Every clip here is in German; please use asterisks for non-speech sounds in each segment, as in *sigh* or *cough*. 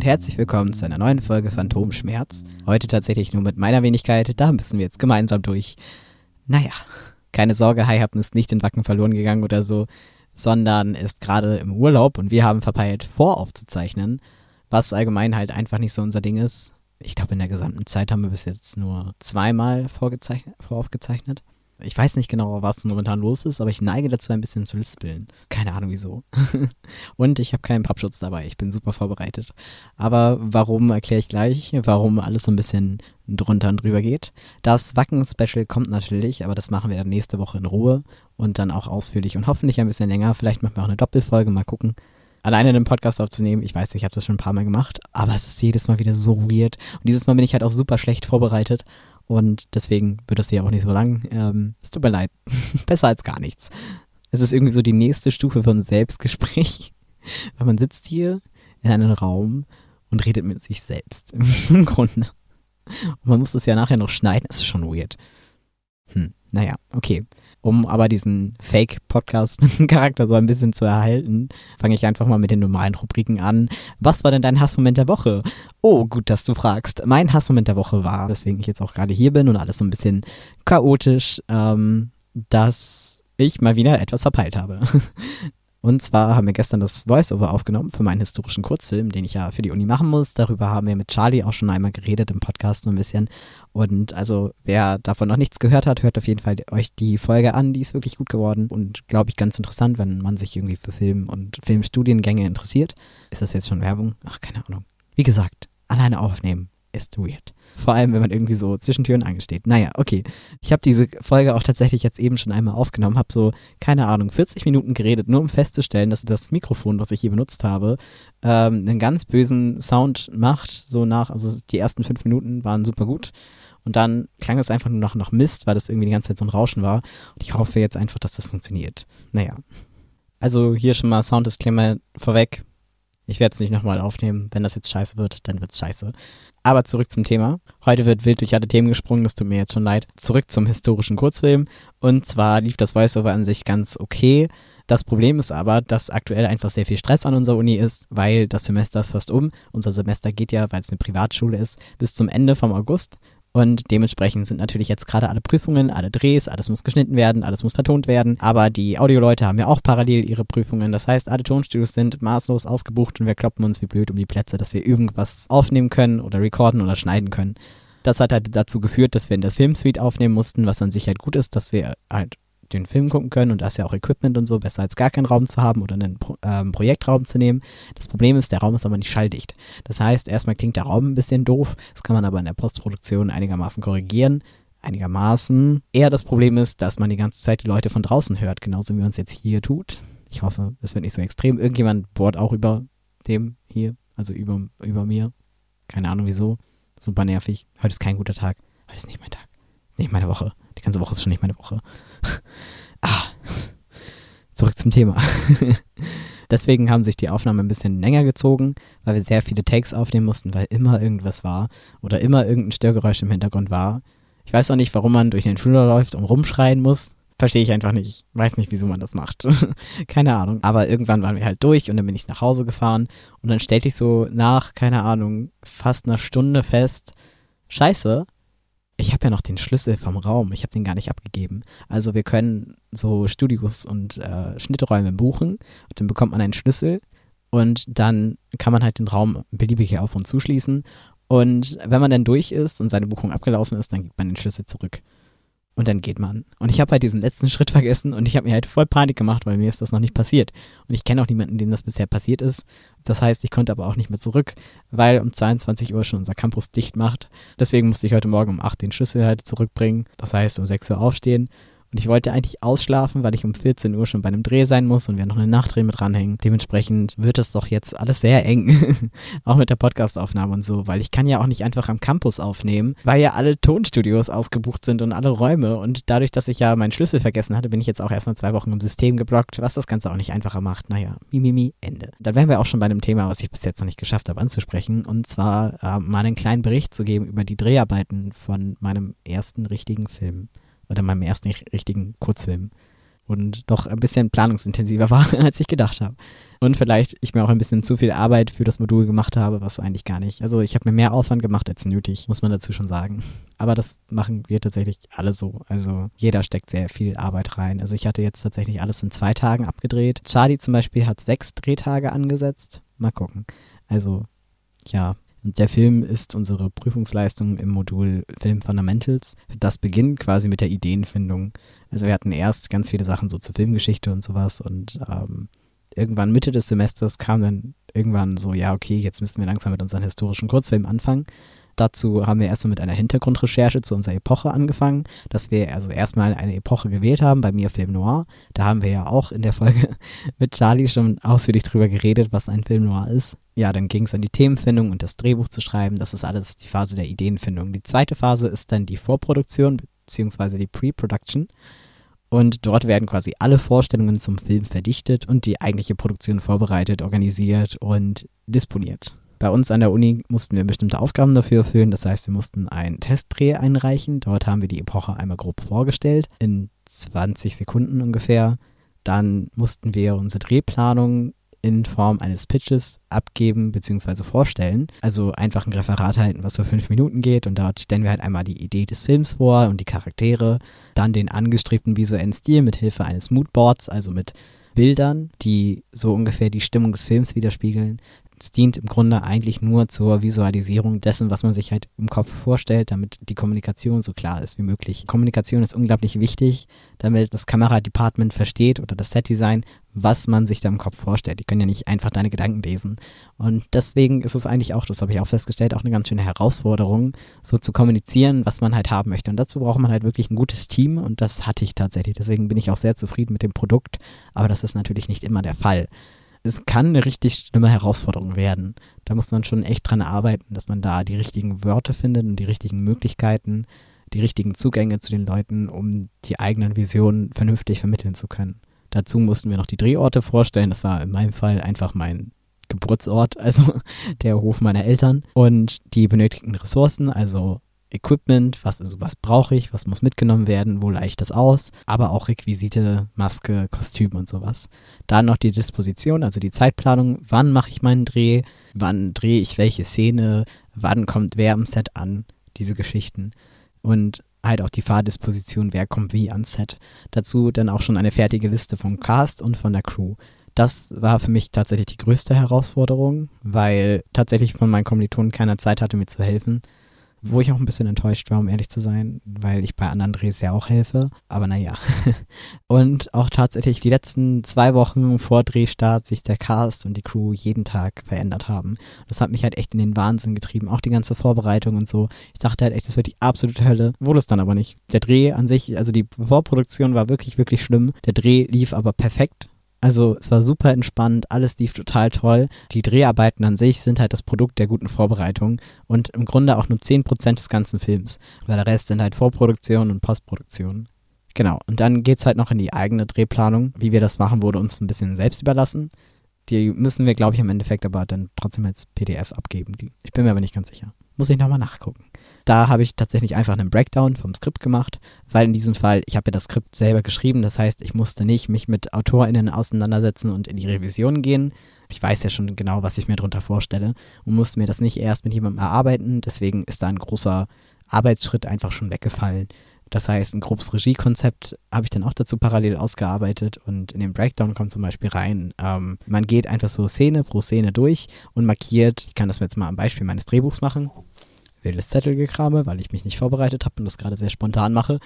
Und herzlich willkommen zu einer neuen Folge Phantomschmerz. Heute tatsächlich nur mit meiner Wenigkeit, da müssen wir jetzt gemeinsam durch. Naja, keine Sorge, Haihappen ist nicht in Wacken verloren gegangen oder so, sondern ist gerade im Urlaub und wir haben verpeilt, voraufzuzeichnen, was allgemein halt einfach nicht so unser Ding ist. Ich glaube, in der gesamten Zeit haben wir bis jetzt nur zweimal voraufgezeichnet. Ich weiß nicht genau, was momentan los ist, aber ich neige dazu, ein bisschen zu lispeln. Keine Ahnung wieso. *laughs* und ich habe keinen Pappschutz dabei. Ich bin super vorbereitet. Aber warum erkläre ich gleich, warum alles so ein bisschen drunter und drüber geht. Das Wacken-Special kommt natürlich, aber das machen wir dann nächste Woche in Ruhe und dann auch ausführlich und hoffentlich ein bisschen länger. Vielleicht machen wir auch eine Doppelfolge, mal gucken. Alleine den Podcast aufzunehmen, ich weiß, ich habe das schon ein paar Mal gemacht, aber es ist jedes Mal wieder so weird. Und dieses Mal bin ich halt auch super schlecht vorbereitet und deswegen wird es dir auch nicht so lang. Ähm, es tut mir leid. *laughs* Besser als gar nichts. Es ist irgendwie so die nächste Stufe von Selbstgespräch. *laughs* Weil man sitzt hier in einem Raum und redet mit sich selbst. *laughs* Im Grunde. Und man muss das ja nachher noch schneiden. Das ist schon weird. Hm, naja, okay. Um aber diesen Fake-Podcast-Charakter so ein bisschen zu erhalten, fange ich einfach mal mit den normalen Rubriken an. Was war denn dein Hassmoment der Woche? Oh, gut, dass du fragst. Mein Hassmoment der Woche war, weswegen ich jetzt auch gerade hier bin und alles so ein bisschen chaotisch, ähm, dass ich mal wieder etwas verpeilt habe. *laughs* Und zwar haben wir gestern das Voiceover aufgenommen für meinen historischen Kurzfilm, den ich ja für die Uni machen muss. Darüber haben wir mit Charlie auch schon einmal geredet im Podcast so ein bisschen. Und also, wer davon noch nichts gehört hat, hört auf jeden Fall euch die Folge an. Die ist wirklich gut geworden und glaube ich ganz interessant, wenn man sich irgendwie für Film und Filmstudiengänge interessiert. Ist das jetzt schon Werbung? Ach, keine Ahnung. Wie gesagt, alleine aufnehmen ist weird. Vor allem, wenn man irgendwie so zwischen Türen angesteht. Naja, okay. Ich habe diese Folge auch tatsächlich jetzt eben schon einmal aufgenommen, habe so, keine Ahnung, 40 Minuten geredet, nur um festzustellen, dass das Mikrofon, was ich hier benutzt habe, ähm, einen ganz bösen Sound macht. So nach, also die ersten fünf Minuten waren super gut. Und dann klang es einfach nur noch nach Mist, weil das irgendwie die ganze Zeit so ein Rauschen war. Und ich hoffe jetzt einfach, dass das funktioniert. Naja. Also hier schon mal Sounddisclaimer vorweg. Ich werde es nicht nochmal aufnehmen. Wenn das jetzt scheiße wird, dann wird es scheiße. Aber zurück zum Thema. Heute wird wild durch alle Themen gesprungen, das tut mir jetzt schon leid. Zurück zum historischen Kurzfilm. Und zwar lief das Voiceover an sich ganz okay. Das Problem ist aber, dass aktuell einfach sehr viel Stress an unserer Uni ist, weil das Semester ist fast um. Unser Semester geht ja, weil es eine Privatschule ist, bis zum Ende vom August. Und dementsprechend sind natürlich jetzt gerade alle Prüfungen, alle Drehs, alles muss geschnitten werden, alles muss vertont werden. Aber die Audioleute haben ja auch parallel ihre Prüfungen. Das heißt, alle Tonstudios sind maßlos ausgebucht und wir kloppen uns wie blöd um die Plätze, dass wir irgendwas aufnehmen können oder recorden oder schneiden können. Das hat halt dazu geführt, dass wir in der Filmsuite aufnehmen mussten, was an sich halt gut ist, dass wir halt den Film gucken können und da ist ja auch Equipment und so, besser als gar keinen Raum zu haben oder einen Pro ähm, Projektraum zu nehmen. Das Problem ist, der Raum ist aber nicht schalldicht. Das heißt, erstmal klingt der Raum ein bisschen doof, das kann man aber in der Postproduktion einigermaßen korrigieren. Einigermaßen. Eher das Problem ist, dass man die ganze Zeit die Leute von draußen hört, genauso wie man es jetzt hier tut. Ich hoffe, es wird nicht so extrem. Irgendjemand bohrt auch über dem hier, also über, über mir. Keine Ahnung wieso. Super nervig. Heute ist kein guter Tag. Heute ist nicht mein Tag. Nicht meine Woche. Die ganze Woche ist schon nicht meine Woche. *laughs* ah, zurück zum Thema. *laughs* Deswegen haben sich die Aufnahmen ein bisschen länger gezogen, weil wir sehr viele Takes aufnehmen mussten, weil immer irgendwas war oder immer irgendein Störgeräusch im Hintergrund war. Ich weiß auch nicht, warum man durch den Flur läuft und rumschreien muss. Verstehe ich einfach nicht. Weiß nicht, wieso man das macht. *laughs* keine Ahnung. Aber irgendwann waren wir halt durch und dann bin ich nach Hause gefahren und dann stellte ich so nach, keine Ahnung, fast einer Stunde fest, scheiße, ich habe ja noch den Schlüssel vom Raum, ich habe den gar nicht abgegeben. Also wir können so Studios und äh, Schnitträume buchen und dann bekommt man einen Schlüssel und dann kann man halt den Raum beliebig auf und zuschließen. Und wenn man dann durch ist und seine Buchung abgelaufen ist, dann gibt man den Schlüssel zurück. Und dann geht man. Und ich habe halt diesen letzten Schritt *laughs* vergessen und ich habe mir halt voll Panik gemacht, weil mir ist das noch nicht passiert. Und ich kenne auch niemanden, dem das bisher passiert ist. Das heißt, ich konnte aber auch nicht mehr zurück, weil um 22 Uhr schon unser Campus dicht macht. Deswegen musste ich heute Morgen um 8 den Schlüssel halt zurückbringen. Das heißt, um 6 Uhr aufstehen und ich wollte eigentlich ausschlafen, weil ich um 14 Uhr schon bei einem Dreh sein muss und wir noch eine Nachtdreh mit dranhängen. Dementsprechend wird es doch jetzt alles sehr eng. *laughs* auch mit der Podcastaufnahme und so, weil ich kann ja auch nicht einfach am Campus aufnehmen, weil ja alle Tonstudios ausgebucht sind und alle Räume. Und dadurch, dass ich ja meinen Schlüssel vergessen hatte, bin ich jetzt auch erstmal zwei Wochen im System geblockt, was das Ganze auch nicht einfacher macht. Naja, mimimi, Ende. Dann wären wir auch schon bei einem Thema, was ich bis jetzt noch nicht geschafft habe anzusprechen. Und zwar äh, mal einen kleinen Bericht zu geben über die Dreharbeiten von meinem ersten richtigen Film oder meinem ersten richtigen Kurzfilm. und doch ein bisschen planungsintensiver *laughs* war, als ich gedacht habe. Und vielleicht ich mir auch ein bisschen zu viel Arbeit für das Modul gemacht habe, was eigentlich gar nicht. Also ich habe mir mehr Aufwand gemacht als nötig, muss man dazu schon sagen. Aber das machen wir tatsächlich alle so. Also jeder steckt sehr viel Arbeit rein. Also ich hatte jetzt tatsächlich alles in zwei Tagen abgedreht. Charlie zum Beispiel hat sechs Drehtage angesetzt. Mal gucken. Also ja, der Film ist unsere Prüfungsleistung im Modul Film Fundamentals. Das beginnt quasi mit der Ideenfindung. Also wir hatten erst ganz viele Sachen so zur Filmgeschichte und sowas und ähm, irgendwann Mitte des Semesters kam dann irgendwann so, ja, okay, jetzt müssen wir langsam mit unseren historischen Kurzfilmen anfangen. Dazu haben wir erstmal mit einer Hintergrundrecherche zu unserer Epoche angefangen, dass wir also erstmal eine Epoche gewählt haben, bei mir Film Noir. Da haben wir ja auch in der Folge *laughs* mit Charlie schon ausführlich drüber geredet, was ein Film Noir ist. Ja, dann ging es an die Themenfindung und das Drehbuch zu schreiben. Das ist alles die Phase der Ideenfindung. Die zweite Phase ist dann die Vorproduktion bzw. die Pre-Production. Und dort werden quasi alle Vorstellungen zum Film verdichtet und die eigentliche Produktion vorbereitet, organisiert und disponiert. Bei uns an der Uni mussten wir bestimmte Aufgaben dafür erfüllen. Das heißt, wir mussten einen Testdreh einreichen. Dort haben wir die Epoche einmal grob vorgestellt, in 20 Sekunden ungefähr. Dann mussten wir unsere Drehplanung in Form eines Pitches abgeben bzw. vorstellen. Also einfach ein Referat halten, was so fünf Minuten geht und dort stellen wir halt einmal die Idee des Films vor und die Charaktere, dann den angestrebten visuellen Stil mit Hilfe eines Moodboards, also mit Bildern, die so ungefähr die Stimmung des Films widerspiegeln. Es dient im Grunde eigentlich nur zur Visualisierung dessen, was man sich halt im Kopf vorstellt, damit die Kommunikation so klar ist wie möglich. Kommunikation ist unglaublich wichtig, damit das Kameradepartment versteht oder das Setdesign, was man sich da im Kopf vorstellt. Die können ja nicht einfach deine Gedanken lesen. Und deswegen ist es eigentlich auch, das habe ich auch festgestellt, auch eine ganz schöne Herausforderung, so zu kommunizieren, was man halt haben möchte. Und dazu braucht man halt wirklich ein gutes Team und das hatte ich tatsächlich. Deswegen bin ich auch sehr zufrieden mit dem Produkt, aber das ist natürlich nicht immer der Fall. Es kann eine richtig schlimme Herausforderung werden. Da muss man schon echt dran arbeiten, dass man da die richtigen Wörter findet und die richtigen Möglichkeiten, die richtigen Zugänge zu den Leuten, um die eigenen Visionen vernünftig vermitteln zu können. Dazu mussten wir noch die Drehorte vorstellen. Das war in meinem Fall einfach mein Geburtsort, also *laughs* der Hof meiner Eltern. Und die benötigten Ressourcen, also Equipment, was, also was brauche ich, was muss mitgenommen werden, wo leicht das aus, aber auch Requisite, Maske, Kostüm und sowas. Dann noch die Disposition, also die Zeitplanung, wann mache ich meinen Dreh, wann drehe ich welche Szene, wann kommt wer am Set an, diese Geschichten. Und halt auch die Fahrdisposition, wer kommt wie ans Set. Dazu dann auch schon eine fertige Liste vom Cast und von der Crew. Das war für mich tatsächlich die größte Herausforderung, weil tatsächlich von meinen Kommilitonen keiner Zeit hatte, mir zu helfen. Wo ich auch ein bisschen enttäuscht war, um ehrlich zu sein, weil ich bei anderen Drehs ja auch helfe. Aber naja. *laughs* und auch tatsächlich die letzten zwei Wochen vor Drehstart sich der Cast und die Crew jeden Tag verändert haben. Das hat mich halt echt in den Wahnsinn getrieben. Auch die ganze Vorbereitung und so. Ich dachte halt echt, das wird die absolute Hölle. Wurde es dann aber nicht. Der Dreh an sich, also die Vorproduktion war wirklich, wirklich schlimm. Der Dreh lief aber perfekt. Also es war super entspannt, alles lief total toll. Die Dreharbeiten an sich sind halt das Produkt der guten Vorbereitung und im Grunde auch nur 10% des ganzen Films, weil der Rest sind halt Vorproduktion und Postproduktion. Genau, und dann geht es halt noch in die eigene Drehplanung. Wie wir das machen, wurde uns ein bisschen selbst überlassen. Die müssen wir, glaube ich, im Endeffekt aber dann trotzdem als PDF abgeben. Ich bin mir aber nicht ganz sicher. Muss ich nochmal nachgucken. Da habe ich tatsächlich einfach einen Breakdown vom Skript gemacht, weil in diesem Fall, ich habe ja das Skript selber geschrieben, das heißt, ich musste nicht mich mit AutorInnen auseinandersetzen und in die Revision gehen. Ich weiß ja schon genau, was ich mir darunter vorstelle und musste mir das nicht erst mit jemandem erarbeiten. Deswegen ist da ein großer Arbeitsschritt einfach schon weggefallen. Das heißt, ein grobes Regiekonzept habe ich dann auch dazu parallel ausgearbeitet und in den Breakdown kommt zum Beispiel rein, ähm, man geht einfach so Szene pro Szene durch und markiert, ich kann das jetzt mal am Beispiel meines Drehbuchs machen, wildes Zettelgekrame, weil ich mich nicht vorbereitet habe und das gerade sehr spontan mache.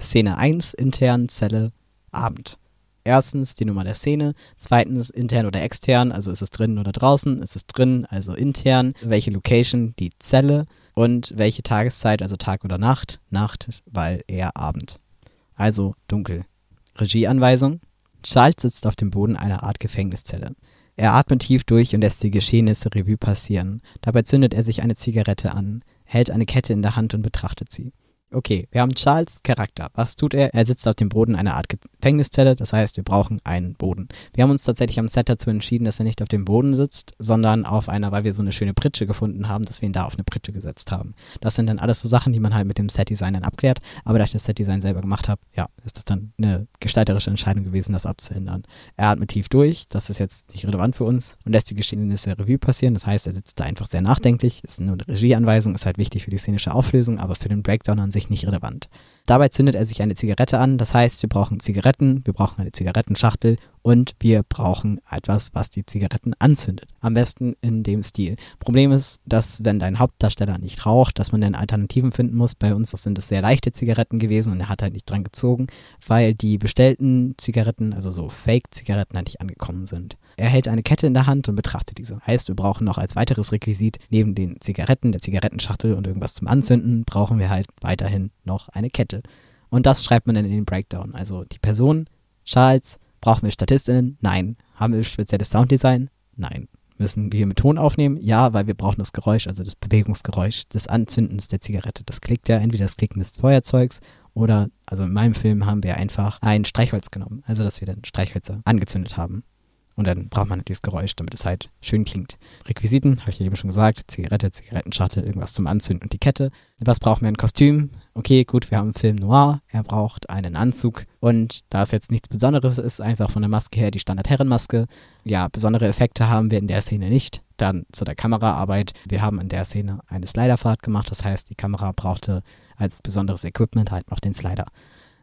Szene 1, intern, Zelle, Abend. Erstens die Nummer der Szene, zweitens intern oder extern, also ist es drinnen oder draußen, ist es drin, also intern, welche Location, die Zelle und welche Tageszeit, also Tag oder Nacht, Nacht, weil eher Abend. Also dunkel. Regieanweisung. Charles sitzt auf dem Boden einer Art Gefängniszelle. Er atmet tief durch und lässt die Geschehnisse Revue passieren. Dabei zündet er sich eine Zigarette an hält eine Kette in der Hand und betrachtet sie. Okay, wir haben Charles Charakter. Was tut er? Er sitzt auf dem Boden einer Art Gefängniszelle, das heißt, wir brauchen einen Boden. Wir haben uns tatsächlich am Set dazu entschieden, dass er nicht auf dem Boden sitzt, sondern auf einer, weil wir so eine schöne Pritsche gefunden haben, dass wir ihn da auf eine Pritsche gesetzt haben. Das sind dann alles so Sachen, die man halt mit dem Setdesign dann abklärt, aber da ich das Setdesign selber gemacht habe, ja, ist das dann eine gestalterische Entscheidung gewesen, das abzuändern. Er atmet tief durch, das ist jetzt nicht relevant für uns und lässt die Geschehnisse Revue passieren, das heißt, er sitzt da einfach sehr nachdenklich, ist nur eine Regieanweisung, ist halt wichtig für die szenische Auflösung, aber für den Breakdown an sich nicht relevant. Dabei zündet er sich eine Zigarette an, das heißt, wir brauchen Zigaretten, wir brauchen eine Zigarettenschachtel und wir brauchen etwas, was die Zigaretten anzündet. Am besten in dem Stil. Problem ist, dass wenn dein Hauptdarsteller nicht raucht, dass man dann Alternativen finden muss. Bei uns sind es sehr leichte Zigaretten gewesen und er hat halt nicht dran gezogen, weil die bestellten Zigaretten, also so Fake-Zigaretten, halt nicht angekommen sind. Er hält eine Kette in der Hand und betrachtet diese. Heißt, wir brauchen noch als weiteres Requisit neben den Zigaretten, der Zigarettenschachtel und irgendwas zum Anzünden, brauchen wir halt weiterhin noch eine Kette. Und das schreibt man dann in den Breakdown. Also die Person, Charles, brauchen wir Statistinnen? Nein. Haben wir spezielles Sounddesign? Nein. Müssen wir mit Ton aufnehmen? Ja, weil wir brauchen das Geräusch, also das Bewegungsgeräusch des Anzündens der Zigarette. Das klickt ja entweder das Klicken des Feuerzeugs oder, also in meinem Film haben wir einfach ein Streichholz genommen, also dass wir dann Streichhölzer angezündet haben. Und dann braucht man dieses Geräusch, damit es halt schön klingt. Requisiten, habe ich ja eben schon gesagt, Zigarette, Zigarettenschachtel, irgendwas zum Anzünden und die Kette. Was brauchen wir? Ein Kostüm. Okay, gut, wir haben einen Film Noir. Er braucht einen Anzug. Und da es jetzt nichts Besonderes ist, einfach von der Maske her die Standard-Herrenmaske. Ja, besondere Effekte haben wir in der Szene nicht. Dann zu der Kameraarbeit. Wir haben in der Szene eine Sliderfahrt gemacht. Das heißt, die Kamera brauchte als besonderes Equipment halt noch den Slider.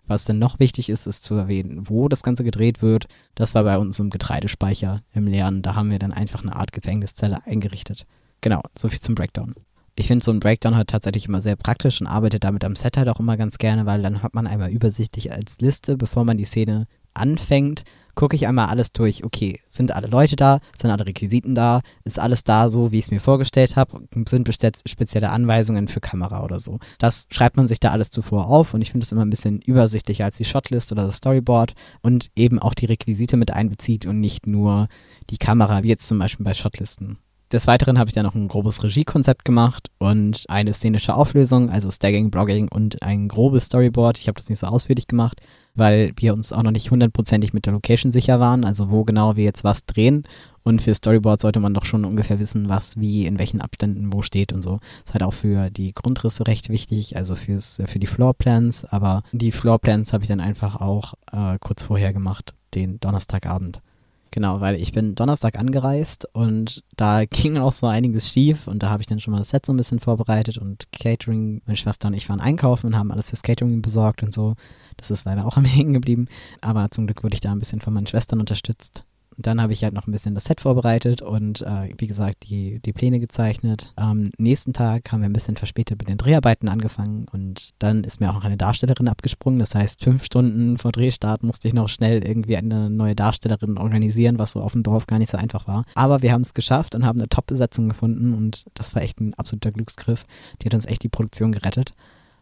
Was dann noch wichtig ist, ist zu erwähnen, wo das Ganze gedreht wird. Das war bei uns im Getreidespeicher im Leeren. Da haben wir dann einfach eine Art Gefängniszelle eingerichtet. Genau, so viel zum Breakdown. Ich finde so ein Breakdown halt tatsächlich immer sehr praktisch und arbeite damit am Set halt auch immer ganz gerne, weil dann hat man einmal übersichtlich als Liste, bevor man die Szene anfängt, gucke ich einmal alles durch. Okay, sind alle Leute da? Sind alle Requisiten da? Ist alles da so, wie ich es mir vorgestellt habe? Sind spezielle Anweisungen für Kamera oder so? Das schreibt man sich da alles zuvor auf und ich finde es immer ein bisschen übersichtlicher als die Shotlist oder das Storyboard und eben auch die Requisite mit einbezieht und nicht nur die Kamera, wie jetzt zum Beispiel bei Shotlisten. Des Weiteren habe ich dann noch ein grobes Regiekonzept gemacht und eine szenische Auflösung, also Stagging, Blogging und ein grobes Storyboard. Ich habe das nicht so ausführlich gemacht, weil wir uns auch noch nicht hundertprozentig mit der Location sicher waren, also wo genau wir jetzt was drehen. Und für Storyboard sollte man doch schon ungefähr wissen, was wie in welchen Abständen wo steht und so. Ist halt auch für die Grundrisse recht wichtig, also fürs, für die Floorplans. Aber die Floorplans habe ich dann einfach auch äh, kurz vorher gemacht, den Donnerstagabend. Genau, weil ich bin Donnerstag angereist und da *laughs* ging auch so einiges schief und da habe ich dann schon mal das Set so ein bisschen vorbereitet und Catering, meine Schwester und ich waren einkaufen und haben alles fürs Catering besorgt und so. Das ist leider auch am *laughs* Hängen geblieben, aber zum Glück wurde ich da ein bisschen von meinen Schwestern unterstützt dann habe ich halt noch ein bisschen das Set vorbereitet und äh, wie gesagt die, die Pläne gezeichnet. Am nächsten Tag haben wir ein bisschen verspätet mit den Dreharbeiten angefangen und dann ist mir auch noch eine Darstellerin abgesprungen. Das heißt, fünf Stunden vor Drehstart musste ich noch schnell irgendwie eine neue Darstellerin organisieren, was so auf dem Dorf gar nicht so einfach war. Aber wir haben es geschafft und haben eine Top-Besetzung gefunden und das war echt ein absoluter Glücksgriff. Die hat uns echt die Produktion gerettet.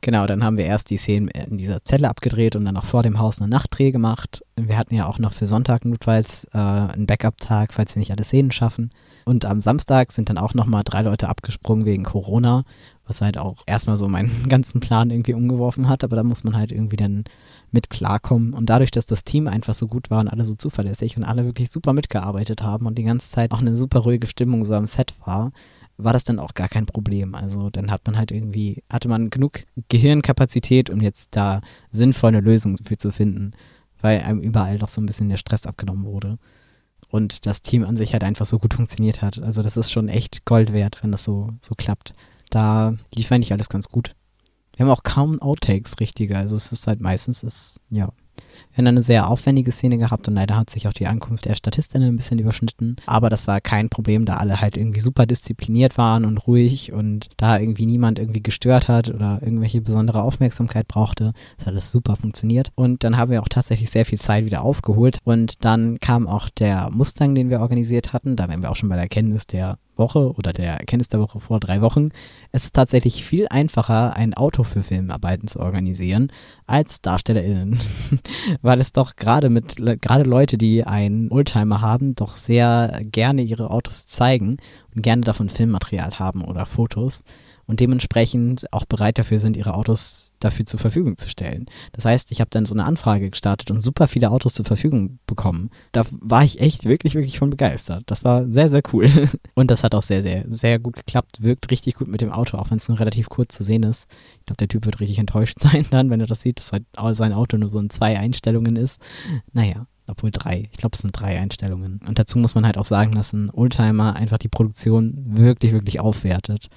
Genau, dann haben wir erst die Szenen in dieser Zelle abgedreht und dann auch vor dem Haus eine Nachtdreh gemacht. Wir hatten ja auch noch für Sonntag notfalls äh, einen Backup-Tag, falls wir nicht alle Szenen schaffen. Und am Samstag sind dann auch nochmal drei Leute abgesprungen wegen Corona, was halt auch erstmal so meinen *laughs* ganzen Plan irgendwie umgeworfen hat, aber da muss man halt irgendwie dann mit klarkommen. Und dadurch, dass das Team einfach so gut war und alle so zuverlässig und alle wirklich super mitgearbeitet haben und die ganze Zeit auch eine super ruhige Stimmung so am Set war, war das dann auch gar kein Problem. Also dann hat man halt irgendwie, hatte man genug Gehirnkapazität, um jetzt da sinnvolle Lösungen für zu finden, weil einem überall doch so ein bisschen der Stress abgenommen wurde. Und das Team an sich halt einfach so gut funktioniert hat. Also das ist schon echt Gold wert, wenn das so, so klappt. Da lief eigentlich alles ganz gut. Wir haben auch kaum Outtakes richtige. Also es ist halt meistens ist, ja, wir haben eine sehr aufwendige Szene gehabt und leider hat sich auch die Ankunft der Statistinnen ein bisschen überschnitten. Aber das war kein Problem, da alle halt irgendwie super diszipliniert waren und ruhig und da irgendwie niemand irgendwie gestört hat oder irgendwelche besondere Aufmerksamkeit brauchte. Das hat alles super funktioniert. Und dann haben wir auch tatsächlich sehr viel Zeit wieder aufgeholt. Und dann kam auch der Mustang, den wir organisiert hatten. Da wären wir auch schon bei der Erkenntnis der Woche oder der Erkenntnis der Woche vor drei Wochen. Es ist tatsächlich viel einfacher, ein Auto für Filmarbeiten zu organisieren als DarstellerInnen. *laughs* Weil es doch gerade mit, gerade Leute, die einen Oldtimer haben, doch sehr gerne ihre Autos zeigen und gerne davon Filmmaterial haben oder Fotos. und dementsprechend auch bereit dafür sind, ihre Autos dafür zur Verfügung zu stellen. Das heißt, ich habe dann so eine Anfrage gestartet und super viele Autos zur Verfügung bekommen. Da war ich echt wirklich, wirklich von begeistert. Das war sehr, sehr cool. *laughs* Und das hat auch sehr, sehr, sehr gut geklappt. Wirkt richtig gut mit dem Auto, auch wenn es nur relativ kurz zu sehen ist. Ich glaube, der Typ wird richtig enttäuscht *laughs* sein dann, wenn er das sieht, dass halt sein Auto nur so in zwei Einstellungen ist. Naja, obwohl drei. Ich glaube, es sind drei Einstellungen. Und dazu muss man halt auch sagen, dass ein Oldtimer einfach die Produktion wirklich, wirklich aufwertet.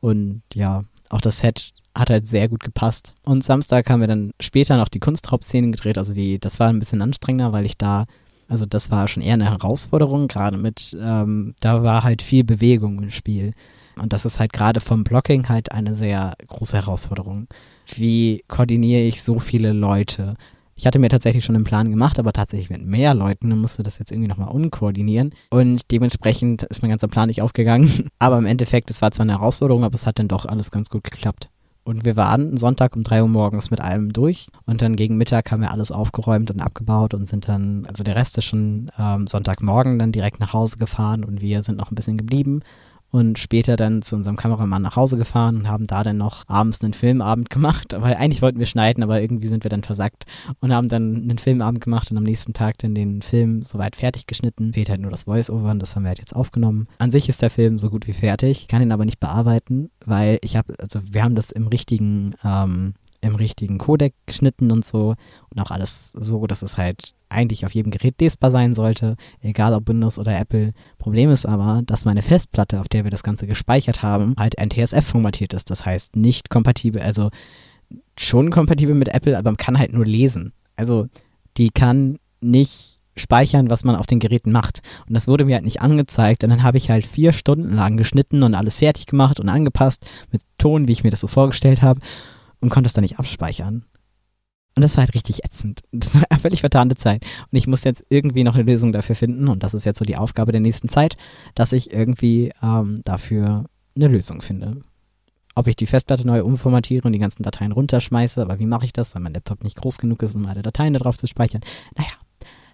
Und ja, auch das Set hat halt sehr gut gepasst. Und Samstag haben wir dann später noch die Kunstraub-Szenen gedreht. Also die, das war ein bisschen anstrengender, weil ich da, also das war schon eher eine Herausforderung, gerade mit, ähm, da war halt viel Bewegung im Spiel. Und das ist halt gerade vom Blocking halt eine sehr große Herausforderung. Wie koordiniere ich so viele Leute? Ich hatte mir tatsächlich schon einen Plan gemacht, aber tatsächlich mit mehr Leuten und musste das jetzt irgendwie nochmal unkoordinieren. Und dementsprechend ist mein ganzer Plan nicht aufgegangen. *laughs* Aber im Endeffekt, es war zwar eine Herausforderung, aber es hat dann doch alles ganz gut geklappt. Und wir waren Sonntag um drei Uhr morgens mit allem durch. Und dann gegen Mittag haben wir alles aufgeräumt und abgebaut und sind dann, also der Rest ist schon ähm, Sonntagmorgen dann direkt nach Hause gefahren und wir sind noch ein bisschen geblieben und später dann zu unserem Kameramann nach Hause gefahren und haben da dann noch abends einen Filmabend *laughs* gemacht, weil eigentlich wollten wir schneiden, aber irgendwie sind wir dann versackt und haben dann einen Filmabend gemacht und am nächsten Tag dann den Film soweit fertig geschnitten. Fehlt halt nur das Voice-Over und das haben wir halt jetzt aufgenommen. An sich ist der Film so gut wie fertig, ich kann ihn aber nicht bearbeiten, weil ich habe, also wir haben das im richtigen ähm, im richtigen Codec geschnitten und so und auch alles so, dass es halt eigentlich auf jedem Gerät lesbar sein sollte, egal ob Windows oder Apple. Problem ist aber, dass meine Festplatte, auf der wir das Ganze gespeichert haben, halt NTSF formatiert ist. Das heißt nicht kompatibel, also schon kompatibel mit Apple, aber man kann halt nur lesen. Also die kann nicht speichern, was man auf den Geräten macht. Und das wurde mir halt nicht angezeigt. Und dann habe ich halt vier Stunden lang geschnitten und alles fertig gemacht und angepasst mit Ton, wie ich mir das so vorgestellt habe und konnte es dann nicht abspeichern. Und das war halt richtig ätzend. Das war eine völlig vertane Zeit. Und ich muss jetzt irgendwie noch eine Lösung dafür finden. Und das ist jetzt so die Aufgabe der nächsten Zeit, dass ich irgendwie ähm, dafür eine Lösung finde. Ob ich die Festplatte neu umformatiere und die ganzen Dateien runterschmeiße, aber wie mache ich das, weil mein Laptop nicht groß genug ist, um alle Dateien darauf zu speichern? Naja,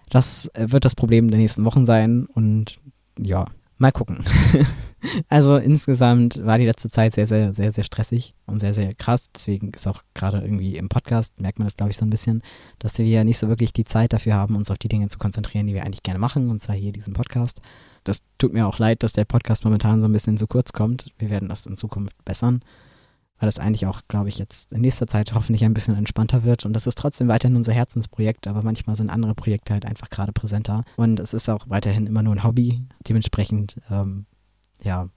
das äh, wird das Problem der nächsten Wochen sein. Und ja, Mal gucken. *laughs* also insgesamt war die letzte Zeit sehr, sehr, sehr, sehr stressig und sehr, sehr krass. Deswegen ist auch gerade irgendwie im Podcast, merkt man das, glaube ich, so ein bisschen, dass wir nicht so wirklich die Zeit dafür haben, uns auf die Dinge zu konzentrieren, die wir eigentlich gerne machen, und zwar hier diesen Podcast. Das tut mir auch leid, dass der Podcast momentan so ein bisschen zu kurz kommt. Wir werden das in Zukunft bessern weil das eigentlich auch, glaube ich, jetzt in nächster Zeit hoffentlich ein bisschen entspannter wird. Und das ist trotzdem weiterhin unser Herzensprojekt, aber manchmal sind andere Projekte halt einfach gerade präsenter. Und es ist auch weiterhin immer nur ein Hobby. Dementsprechend, ähm, ja,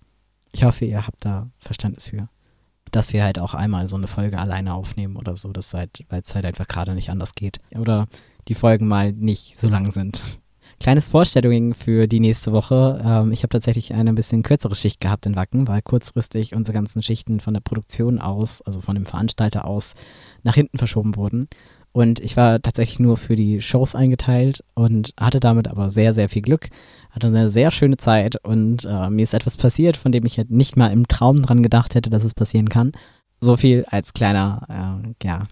ich hoffe, ihr habt da Verständnis für. Dass wir halt auch einmal so eine Folge alleine aufnehmen oder so, halt, weil es halt einfach gerade nicht anders geht. Oder die Folgen mal nicht so lang sind. *laughs* Kleines Vorstellung für die nächste Woche. Ähm, ich habe tatsächlich eine bisschen kürzere Schicht gehabt in Wacken, weil kurzfristig unsere ganzen Schichten von der Produktion aus, also von dem Veranstalter aus, nach hinten verschoben wurden. Und ich war tatsächlich nur für die Shows eingeteilt und hatte damit aber sehr, sehr viel Glück. Hatte eine sehr schöne Zeit und äh, mir ist etwas passiert, von dem ich halt nicht mal im Traum dran gedacht hätte, dass es passieren kann. So viel als kleiner, äh, ja,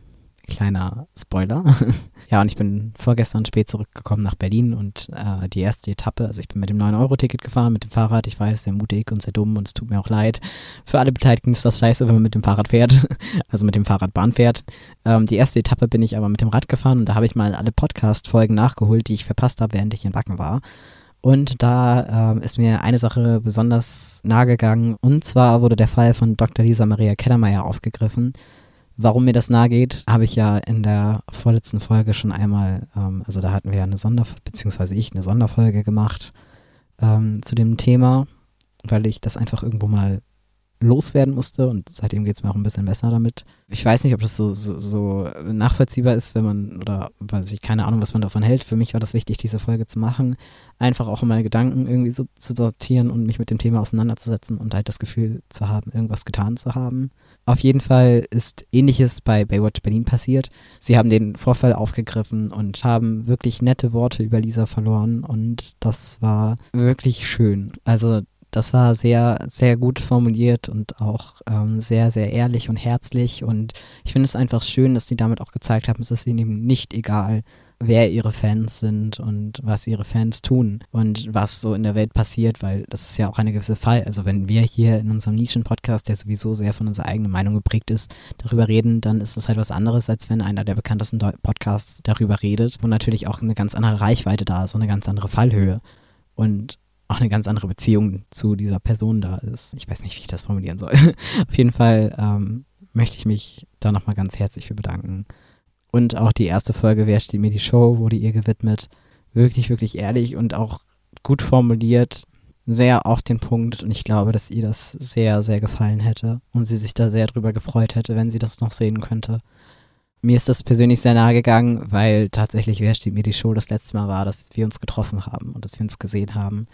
kleiner Spoiler. *laughs* ja, und ich bin vorgestern spät zurückgekommen nach Berlin und äh, die erste Etappe, also ich bin mit dem 9-Euro-Ticket gefahren, mit dem Fahrrad. Ich weiß, sehr mutig und sehr dumm und es tut mir auch leid. Für alle Beteiligten ist das scheiße, wenn man mit dem Fahrrad fährt, *laughs* also mit dem Fahrradbahn fährt. Ähm, die erste Etappe bin ich aber mit dem Rad gefahren und da habe ich mal alle Podcast-Folgen nachgeholt, die ich verpasst habe, während ich in Wacken war. Und da ähm, ist mir eine Sache besonders nahe gegangen. Und zwar wurde der Fall von Dr. Lisa Maria Kellermeier aufgegriffen. Warum mir das nahe geht, habe ich ja in der vorletzten Folge schon einmal, ähm, also da hatten wir ja eine Sonderfolge, beziehungsweise ich eine Sonderfolge gemacht ähm, zu dem Thema, weil ich das einfach irgendwo mal loswerden musste und seitdem geht es mir auch ein bisschen besser damit. Ich weiß nicht, ob das so, so, so, nachvollziehbar ist, wenn man, oder weiß ich, keine Ahnung, was man davon hält. Für mich war das wichtig, diese Folge zu machen, einfach auch meine Gedanken irgendwie so zu sortieren und mich mit dem Thema auseinanderzusetzen und halt das Gefühl zu haben, irgendwas getan zu haben. Auf jeden Fall ist ähnliches bei Baywatch Berlin passiert. Sie haben den Vorfall aufgegriffen und haben wirklich nette Worte über Lisa verloren und das war wirklich schön. Also das war sehr, sehr gut formuliert und auch ähm, sehr, sehr ehrlich und herzlich. Und ich finde es einfach schön, dass sie damit auch gezeigt haben, es ist ihnen eben nicht egal, wer ihre Fans sind und was ihre Fans tun und was so in der Welt passiert, weil das ist ja auch eine gewisse Fall. Also wenn wir hier in unserem Nischen-Podcast, der sowieso sehr von unserer eigenen Meinung geprägt ist, darüber reden, dann ist es halt was anderes, als wenn einer der bekanntesten Podcasts darüber redet, wo natürlich auch eine ganz andere Reichweite da ist und eine ganz andere Fallhöhe und auch eine ganz andere Beziehung zu dieser Person da ist. Ich weiß nicht, wie ich das formulieren soll. *laughs* Auf jeden Fall ähm, möchte ich mich da nochmal ganz herzlich für bedanken. Und auch die erste Folge, Wer steht mir die Show, wurde ihr gewidmet. Wirklich, wirklich ehrlich und auch gut formuliert, sehr auf den Punkt. Und ich glaube, dass ihr das sehr, sehr gefallen hätte und sie sich da sehr drüber gefreut hätte, wenn sie das noch sehen könnte. Mir ist das persönlich sehr nahe gegangen, weil tatsächlich Wer steht mir die Show das letzte Mal war, dass wir uns getroffen haben und dass wir uns gesehen haben.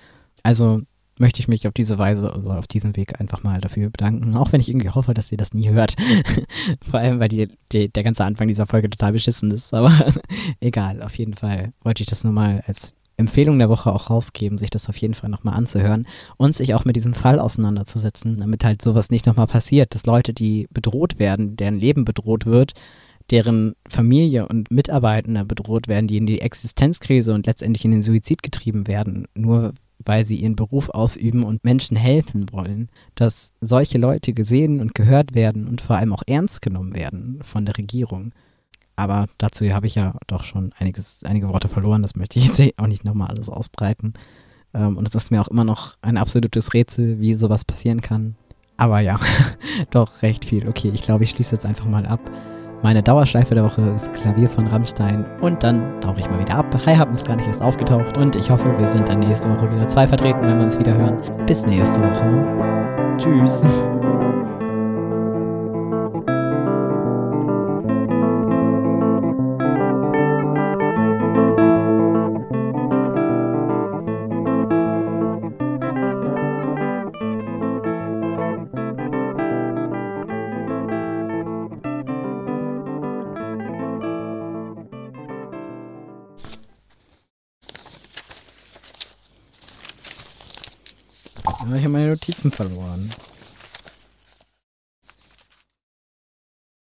Also möchte ich mich auf diese Weise oder auf diesem Weg einfach mal dafür bedanken. Auch wenn ich irgendwie hoffe, dass ihr das nie hört. *laughs* Vor allem, weil die, die, der ganze Anfang dieser Folge total beschissen ist. Aber *laughs* egal, auf jeden Fall wollte ich das nur mal als Empfehlung der Woche auch rausgeben, sich das auf jeden Fall nochmal anzuhören und sich auch mit diesem Fall auseinanderzusetzen, damit halt sowas nicht nochmal passiert, dass Leute, die bedroht werden, deren Leben bedroht wird, deren Familie und Mitarbeitende bedroht werden, die in die Existenzkrise und letztendlich in den Suizid getrieben werden, nur weil sie ihren Beruf ausüben und Menschen helfen wollen, dass solche Leute gesehen und gehört werden und vor allem auch ernst genommen werden von der Regierung. Aber dazu habe ich ja doch schon einiges, einige Worte verloren. Das möchte ich jetzt auch nicht nochmal alles ausbreiten. Ähm, und es ist mir auch immer noch ein absolutes Rätsel, wie sowas passieren kann. Aber ja, *laughs* doch recht viel. Okay, ich glaube, ich schließe jetzt einfach mal ab. Meine Dauerschleife der Woche ist Klavier von Rammstein und dann tauche ich mal wieder ab. Hi Happen ist gar nicht erst aufgetaucht und ich hoffe, wir sind dann nächste Woche wieder zwei vertreten, wenn wir uns wieder hören. Bis nächste Woche. Tschüss. *laughs*